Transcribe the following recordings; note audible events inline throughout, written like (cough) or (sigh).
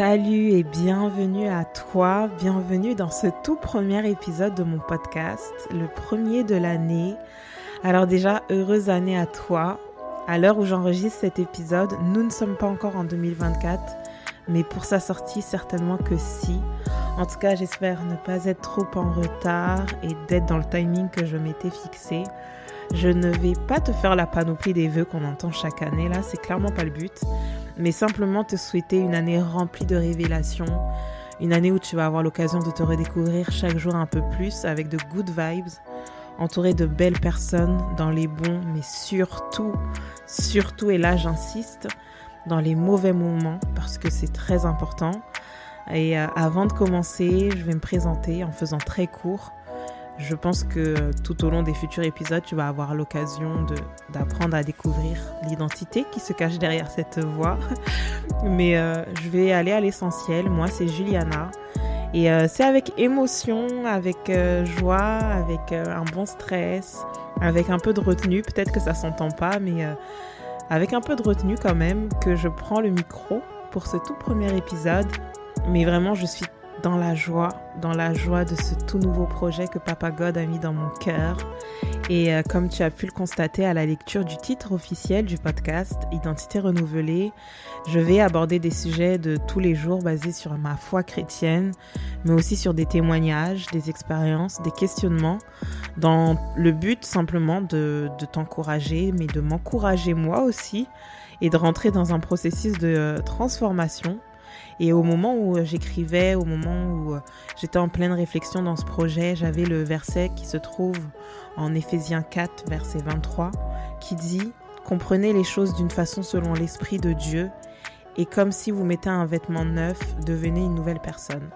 Salut et bienvenue à toi, bienvenue dans ce tout premier épisode de mon podcast, le premier de l'année. Alors déjà, heureuse année à toi. À l'heure où j'enregistre cet épisode, nous ne sommes pas encore en 2024, mais pour sa sortie, certainement que si. En tout cas, j'espère ne pas être trop en retard et d'être dans le timing que je m'étais fixé. Je ne vais pas te faire la panoplie des vœux qu'on entend chaque année, là, c'est clairement pas le but mais simplement te souhaiter une année remplie de révélations, une année où tu vas avoir l'occasion de te redécouvrir chaque jour un peu plus avec de good vibes, entouré de belles personnes dans les bons, mais surtout, surtout, et là j'insiste, dans les mauvais moments parce que c'est très important. Et euh, avant de commencer, je vais me présenter en faisant très court. Je pense que tout au long des futurs épisodes, tu vas avoir l'occasion d'apprendre à découvrir l'identité qui se cache derrière cette voix. (laughs) Mais euh, je vais aller à l'essentiel. Moi, c'est Juliana. Et euh, c'est avec émotion, avec euh, joie, avec un bon stress, avec un peu de retenue. Peut-être que ça s'entend pas, mais avec un peu de retenue quand même, que je prends le micro pour ce tout premier épisode. Mais vraiment, je suis dans la joie, dans la joie de ce tout nouveau projet que Papa God a mis dans mon cœur. Et euh, comme tu as pu le constater à la lecture du titre officiel du podcast Identité renouvelée, je vais aborder des sujets de tous les jours basés sur ma foi chrétienne, mais aussi sur des témoignages, des expériences, des questionnements, dans le but simplement de, de t'encourager, mais de m'encourager moi aussi, et de rentrer dans un processus de euh, transformation et au moment où euh, j'écrivais, au moment où euh, j'étais en pleine réflexion dans ce projet, j'avais le verset qui se trouve en Éphésiens 4, verset 23, qui dit Comprenez les choses d'une façon selon l'Esprit de Dieu, et comme si vous mettez un vêtement neuf, devenez une nouvelle personne.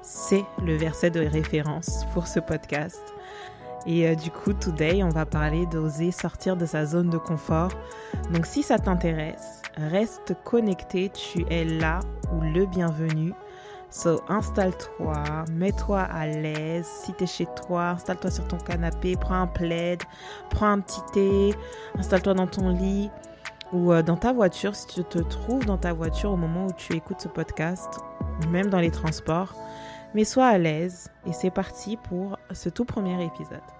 C'est le verset de référence pour ce podcast. Et euh, du coup, today, on va parler d'oser sortir de sa zone de confort. Donc si ça t'intéresse, reste connecté, tu es là ou le bienvenu. So, installe-toi, mets-toi à l'aise. Si tu es chez toi, installe-toi sur ton canapé, prends un plaid, prends un petit thé, installe-toi dans ton lit ou euh, dans ta voiture si tu te trouves dans ta voiture au moment où tu écoutes ce podcast, même dans les transports. Mais sois à l'aise et c'est parti pour ce tout premier épisode.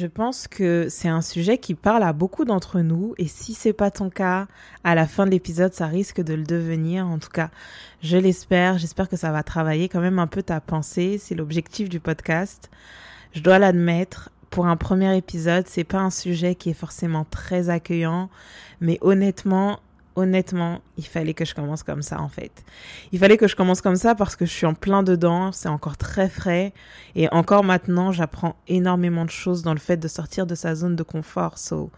Je pense que c'est un sujet qui parle à beaucoup d'entre nous et si c'est pas ton cas, à la fin de l'épisode, ça risque de le devenir. En tout cas, je l'espère. J'espère que ça va travailler quand même un peu ta pensée. C'est l'objectif du podcast. Je dois l'admettre. Pour un premier épisode, c'est pas un sujet qui est forcément très accueillant, mais honnêtement, honnêtement, il fallait que je commence comme ça en fait. Il fallait que je commence comme ça parce que je suis en plein dedans, c'est encore très frais et encore maintenant, j'apprends énormément de choses dans le fait de sortir de sa zone de confort. So,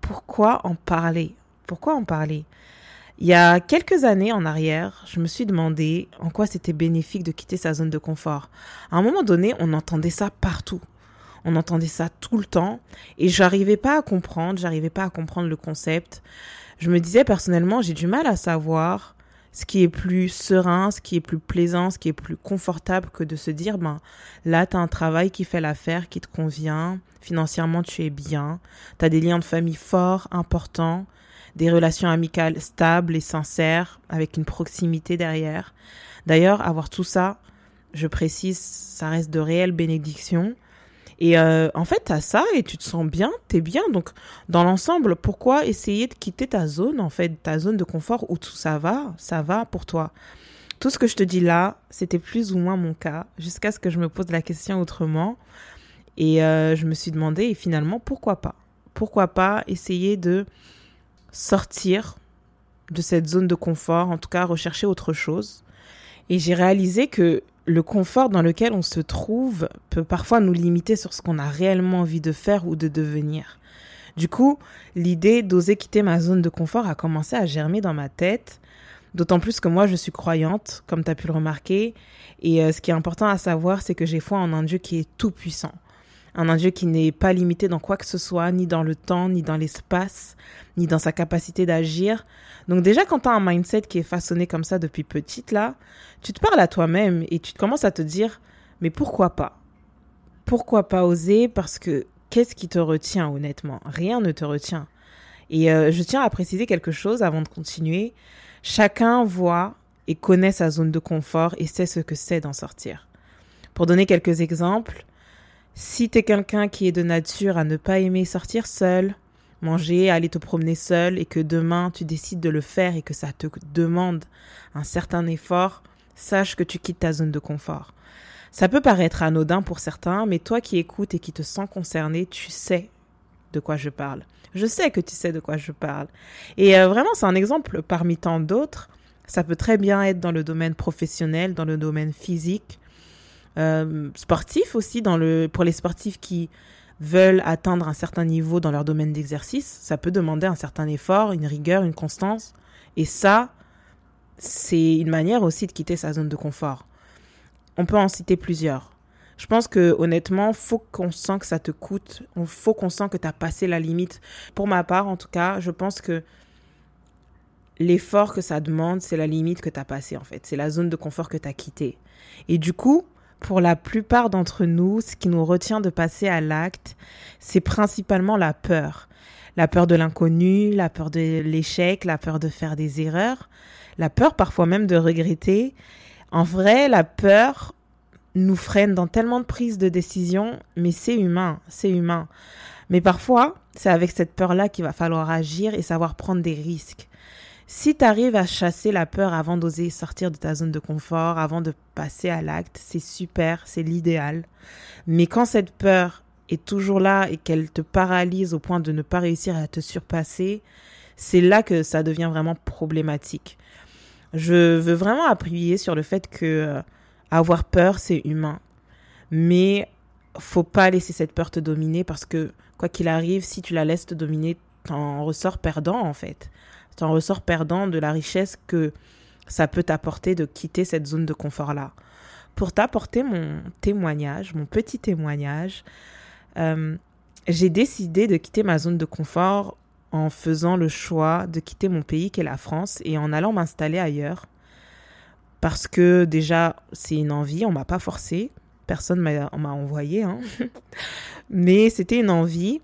pourquoi en parler? Pourquoi en parler? Il y a quelques années en arrière, je me suis demandé en quoi c'était bénéfique de quitter sa zone de confort. À un moment donné, on entendait ça partout. On entendait ça tout le temps et j'arrivais pas à comprendre, j'arrivais pas à comprendre le concept je me disais personnellement, j'ai du mal à savoir ce qui est plus serein, ce qui est plus plaisant, ce qui est plus confortable que de se dire, ben, là, tu as un travail qui fait l'affaire, qui te convient, financièrement, tu es bien, tu as des liens de famille forts, importants, des relations amicales stables et sincères, avec une proximité derrière. D'ailleurs, avoir tout ça, je précise, ça reste de réelles bénédictions, et euh, en fait, tu as ça et tu te sens bien, tu es bien. Donc, dans l'ensemble, pourquoi essayer de quitter ta zone, en fait, ta zone de confort où tout ça va, ça va pour toi? Tout ce que je te dis là, c'était plus ou moins mon cas, jusqu'à ce que je me pose la question autrement. Et euh, je me suis demandé, et finalement, pourquoi pas? Pourquoi pas essayer de sortir de cette zone de confort, en tout cas rechercher autre chose? Et j'ai réalisé que le confort dans lequel on se trouve peut parfois nous limiter sur ce qu'on a réellement envie de faire ou de devenir. Du coup, l'idée d'oser quitter ma zone de confort a commencé à germer dans ma tête, d'autant plus que moi je suis croyante, comme tu as pu le remarquer, et euh, ce qui est important à savoir, c'est que j'ai foi en un Dieu qui est tout puissant un Dieu qui n'est pas limité dans quoi que ce soit, ni dans le temps, ni dans l'espace, ni dans sa capacité d'agir. Donc déjà, quand tu as un mindset qui est façonné comme ça depuis petite, là, tu te parles à toi-même et tu commences à te dire, mais pourquoi pas? Pourquoi pas oser? Parce que qu'est-ce qui te retient honnêtement? Rien ne te retient. Et euh, je tiens à préciser quelque chose avant de continuer. Chacun voit et connaît sa zone de confort et sait ce que c'est d'en sortir. Pour donner quelques exemples, si tu es quelqu'un qui est de nature à ne pas aimer sortir seul, manger, aller te promener seul et que demain tu décides de le faire et que ça te demande un certain effort, sache que tu quittes ta zone de confort. Ça peut paraître anodin pour certains, mais toi qui écoutes et qui te sens concerné, tu sais de quoi je parle. Je sais que tu sais de quoi je parle. Et euh, vraiment, c'est un exemple parmi tant d'autres. Ça peut très bien être dans le domaine professionnel, dans le domaine physique, euh, sportif aussi, dans le, pour les sportifs qui veulent atteindre un certain niveau dans leur domaine d'exercice. Ça peut demander un certain effort, une rigueur, une constance. Et ça, c'est une manière aussi de quitter sa zone de confort. On peut en citer plusieurs. Je pense que honnêtement, faut qu'on sent que ça te coûte, faut qu'on sent que tu as passé la limite. Pour ma part, en tout cas, je pense que l'effort que ça demande, c'est la limite que tu as passée en fait, c'est la zone de confort que tu as quittée. Et du coup, pour la plupart d'entre nous, ce qui nous retient de passer à l'acte, c'est principalement la peur. La peur de l'inconnu, la peur de l'échec, la peur de faire des erreurs, la peur parfois même de regretter. En vrai, la peur nous freine dans tellement de prises de décision, mais c'est humain, c'est humain. Mais parfois, c'est avec cette peur-là qu'il va falloir agir et savoir prendre des risques. Si tu arrives à chasser la peur avant d'oser sortir de ta zone de confort, avant de passer à l'acte, c'est super, c'est l'idéal. Mais quand cette peur est toujours là et qu'elle te paralyse au point de ne pas réussir à te surpasser, c'est là que ça devient vraiment problématique. Je veux vraiment appuyer sur le fait que euh, avoir peur, c'est humain. Mais faut pas laisser cette peur te dominer parce que quoi qu'il arrive, si tu la laisses te dominer, t'en ressors perdant en fait. T'en ressors perdant de la richesse que ça peut t'apporter de quitter cette zone de confort là. Pour t'apporter mon témoignage, mon petit témoignage, euh, j'ai décidé de quitter ma zone de confort en faisant le choix de quitter mon pays qui est la France et en allant m'installer ailleurs. Parce que déjà, c'est une envie, on m'a pas forcé, personne m'a envoyé, hein. (laughs) mais c'était une envie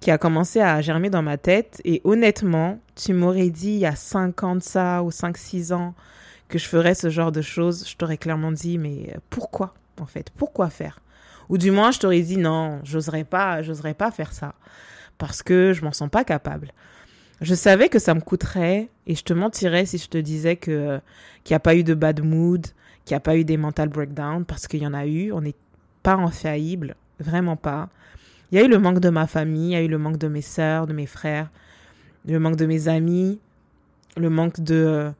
qui a commencé à germer dans ma tête. Et honnêtement, tu m'aurais dit il y a 5 ans de ça ou 5-6 ans que je ferais ce genre de choses, je t'aurais clairement dit mais pourquoi en fait? Pourquoi faire? Ou du moins je t'aurais dit non, j'oserais pas, j'oserais pas faire ça. Parce que je m'en sens pas capable. Je savais que ça me coûterait et je te mentirais si je te disais que qu'il n'y a pas eu de bad mood, qu'il n'y a pas eu des mental breakdowns parce qu'il y en a eu, on n'est pas infaillible, vraiment pas. Il y a eu le manque de ma famille, il y a eu le manque de mes sœurs, de mes frères, le manque de mes amis, le manque de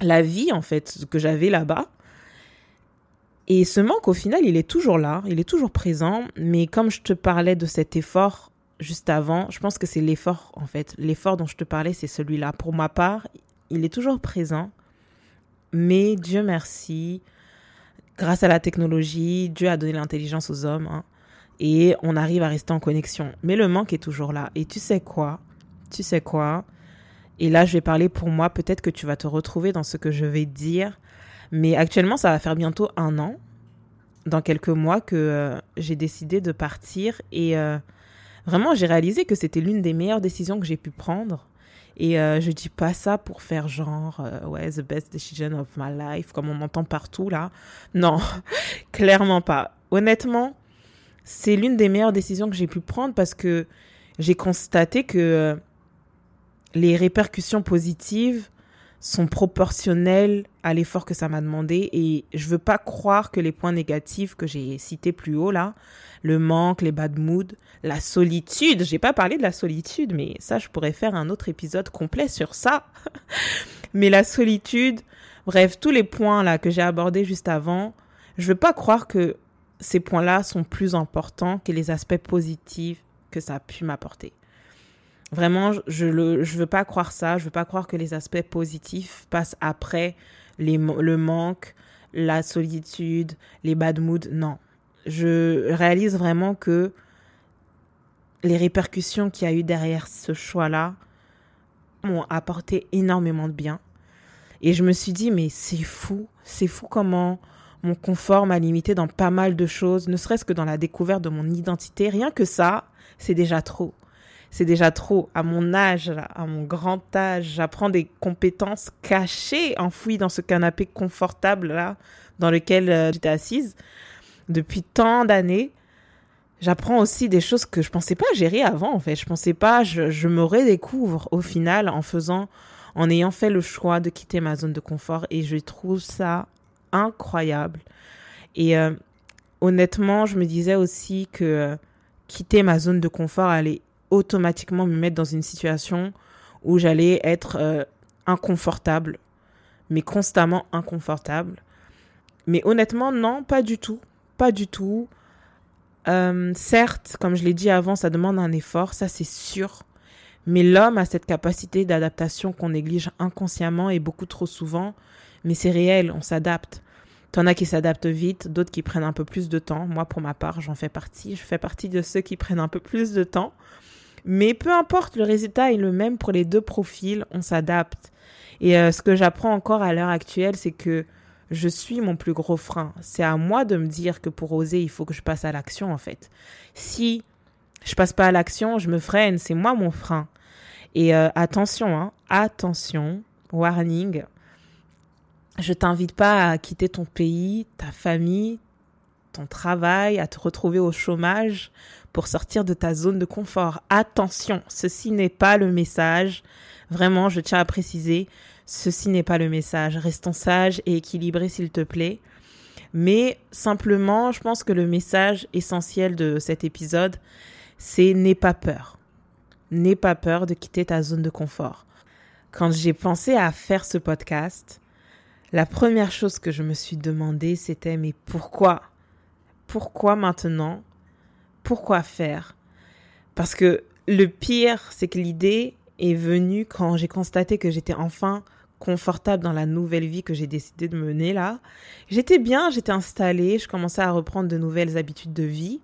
la vie en fait que j'avais là-bas. Et ce manque au final, il est toujours là, il est toujours présent, mais comme je te parlais de cet effort juste avant, je pense que c'est l'effort, en fait. L'effort dont je te parlais, c'est celui-là. Pour ma part, il est toujours présent. Mais Dieu merci, grâce à la technologie, Dieu a donné l'intelligence aux hommes. Hein, et on arrive à rester en connexion. Mais le manque est toujours là. Et tu sais quoi? Tu sais quoi? Et là, je vais parler pour moi. Peut-être que tu vas te retrouver dans ce que je vais dire. Mais actuellement, ça va faire bientôt un an, dans quelques mois, que euh, j'ai décidé de partir. Et... Euh, Vraiment, j'ai réalisé que c'était l'une des meilleures décisions que j'ai pu prendre. Et euh, je dis pas ça pour faire genre, euh, ouais, the best decision of my life, comme on entend partout là. Non, (laughs) clairement pas. Honnêtement, c'est l'une des meilleures décisions que j'ai pu prendre parce que j'ai constaté que euh, les répercussions positives sont proportionnelles à l'effort que ça m'a demandé et je veux pas croire que les points négatifs que j'ai cités plus haut là, le manque, les bad moods, la solitude, j'ai pas parlé de la solitude mais ça je pourrais faire un autre épisode complet sur ça. (laughs) mais la solitude, bref, tous les points là que j'ai abordés juste avant, je veux pas croire que ces points-là sont plus importants que les aspects positifs que ça a pu m'apporter. Vraiment, je ne je veux pas croire ça. Je veux pas croire que les aspects positifs passent après les, le manque, la solitude, les bad moods. Non. Je réalise vraiment que les répercussions qu'il y a eu derrière ce choix-là m'ont apporté énormément de bien. Et je me suis dit, mais c'est fou, c'est fou comment mon confort m'a limité dans pas mal de choses, ne serait-ce que dans la découverte de mon identité. Rien que ça, c'est déjà trop. C'est déjà trop. À mon âge, à mon grand âge, j'apprends des compétences cachées, enfouies dans ce canapé confortable là, dans lequel euh, j'étais assise depuis tant d'années. J'apprends aussi des choses que je pensais pas gérer avant, en fait. Je pensais pas, je, je me redécouvre au final en faisant, en ayant fait le choix de quitter ma zone de confort et je trouve ça incroyable. Et euh, honnêtement, je me disais aussi que euh, quitter ma zone de confort allait automatiquement me mettre dans une situation où j'allais être euh, inconfortable, mais constamment inconfortable. Mais honnêtement, non, pas du tout. Pas du tout. Certes, comme je l'ai dit avant, ça demande un effort, ça c'est sûr. Mais l'homme a cette capacité d'adaptation qu'on néglige inconsciemment et beaucoup trop souvent. Mais c'est réel, on s'adapte. T'en as qui s'adaptent vite, d'autres qui prennent un peu plus de temps. Moi, pour ma part, j'en fais partie. Je fais partie de ceux qui prennent un peu plus de temps. Mais peu importe, le résultat est le même pour les deux profils, on s'adapte. Et euh, ce que j'apprends encore à l'heure actuelle, c'est que je suis mon plus gros frein. C'est à moi de me dire que pour oser, il faut que je passe à l'action, en fait. Si je passe pas à l'action, je me freine, c'est moi mon frein. Et euh, attention, hein, attention, warning, je t'invite pas à quitter ton pays, ta famille, ton travail, à te retrouver au chômage pour sortir de ta zone de confort. Attention, ceci n'est pas le message. Vraiment, je tiens à préciser, ceci n'est pas le message. Restons sages et équilibrés, s'il te plaît. Mais simplement, je pense que le message essentiel de cet épisode, c'est n'aie pas peur. N'aie pas peur de quitter ta zone de confort. Quand j'ai pensé à faire ce podcast, la première chose que je me suis demandé, c'était mais pourquoi? Pourquoi maintenant? Pourquoi faire? Parce que le pire, c'est que l'idée est venue quand j'ai constaté que j'étais enfin confortable dans la nouvelle vie que j'ai décidé de mener là. J'étais bien, j'étais installée, je commençais à reprendre de nouvelles habitudes de vie.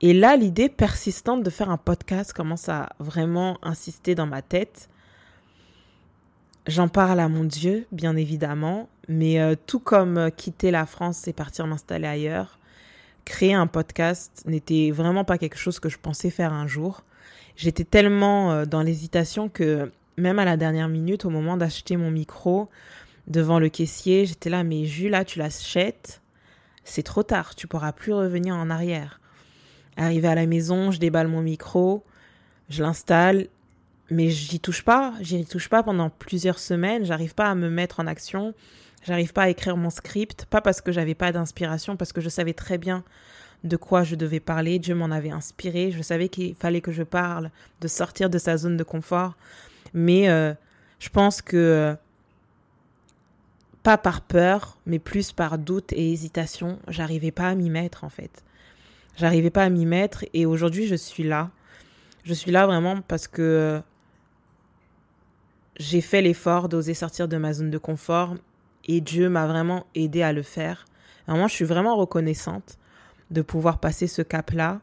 Et là, l'idée persistante de faire un podcast commence à vraiment insister dans ma tête. J'en parle à mon Dieu, bien évidemment, mais euh, tout comme euh, quitter la France et partir m'installer ailleurs, créer un podcast n'était vraiment pas quelque chose que je pensais faire un jour. J'étais tellement euh, dans l'hésitation que même à la dernière minute, au moment d'acheter mon micro devant le caissier, j'étais là, mais Jules, là, tu l'achètes, c'est trop tard, tu pourras plus revenir en arrière. Arrivé à la maison, je déballe mon micro, je l'installe, mais j'y touche pas, j'y touche pas pendant plusieurs semaines, j'arrive pas à me mettre en action, j'arrive pas à écrire mon script, pas parce que j'avais pas d'inspiration, parce que je savais très bien de quoi je devais parler, Dieu m'en avait inspiré, je savais qu'il fallait que je parle, de sortir de sa zone de confort, mais euh, je pense que euh, pas par peur, mais plus par doute et hésitation, j'arrivais pas à m'y mettre en fait. J'arrivais pas à m'y mettre et aujourd'hui je suis là. Je suis là vraiment parce que euh, j'ai fait l'effort d'oser sortir de ma zone de confort et Dieu m'a vraiment aidé à le faire. Vraiment, je suis vraiment reconnaissante de pouvoir passer ce cap-là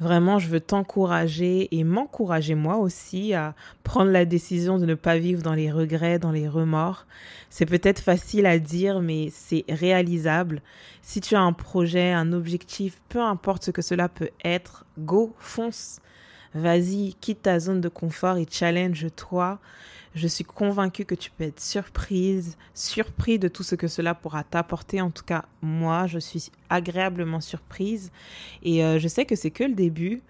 Vraiment, je veux t'encourager et m'encourager moi aussi à prendre la décision de ne pas vivre dans les regrets, dans les remords. C'est peut-être facile à dire, mais c'est réalisable. Si tu as un projet, un objectif, peu importe ce que cela peut être, go, fonce. Vas-y, quitte ta zone de confort et challenge-toi. Je suis convaincue que tu peux être surprise, surpris de tout ce que cela pourra t'apporter. En tout cas, moi, je suis agréablement surprise et euh, je sais que c'est que le début.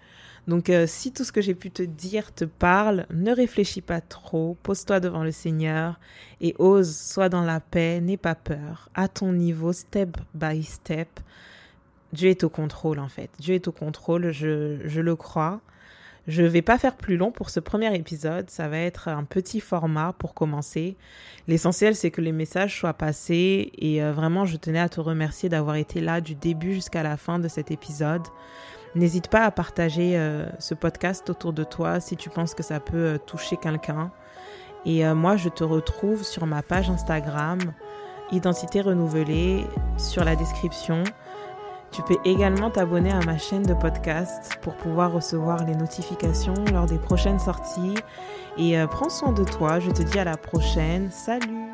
Donc, euh, si tout ce que j'ai pu te dire te parle, ne réfléchis pas trop, pose-toi devant le Seigneur et ose, sois dans la paix, n'aie pas peur, à ton niveau, step by step. Dieu est au contrôle en fait. Dieu est au contrôle, je, je le crois. Je vais pas faire plus long pour ce premier épisode. Ça va être un petit format pour commencer. L'essentiel, c'est que les messages soient passés et euh, vraiment, je tenais à te remercier d'avoir été là du début jusqu'à la fin de cet épisode. N'hésite pas à partager euh, ce podcast autour de toi si tu penses que ça peut euh, toucher quelqu'un. Et moi, je te retrouve sur ma page Instagram, Identité renouvelée, sur la description. Tu peux également t'abonner à ma chaîne de podcast pour pouvoir recevoir les notifications lors des prochaines sorties. Et euh, prends soin de toi, je te dis à la prochaine. Salut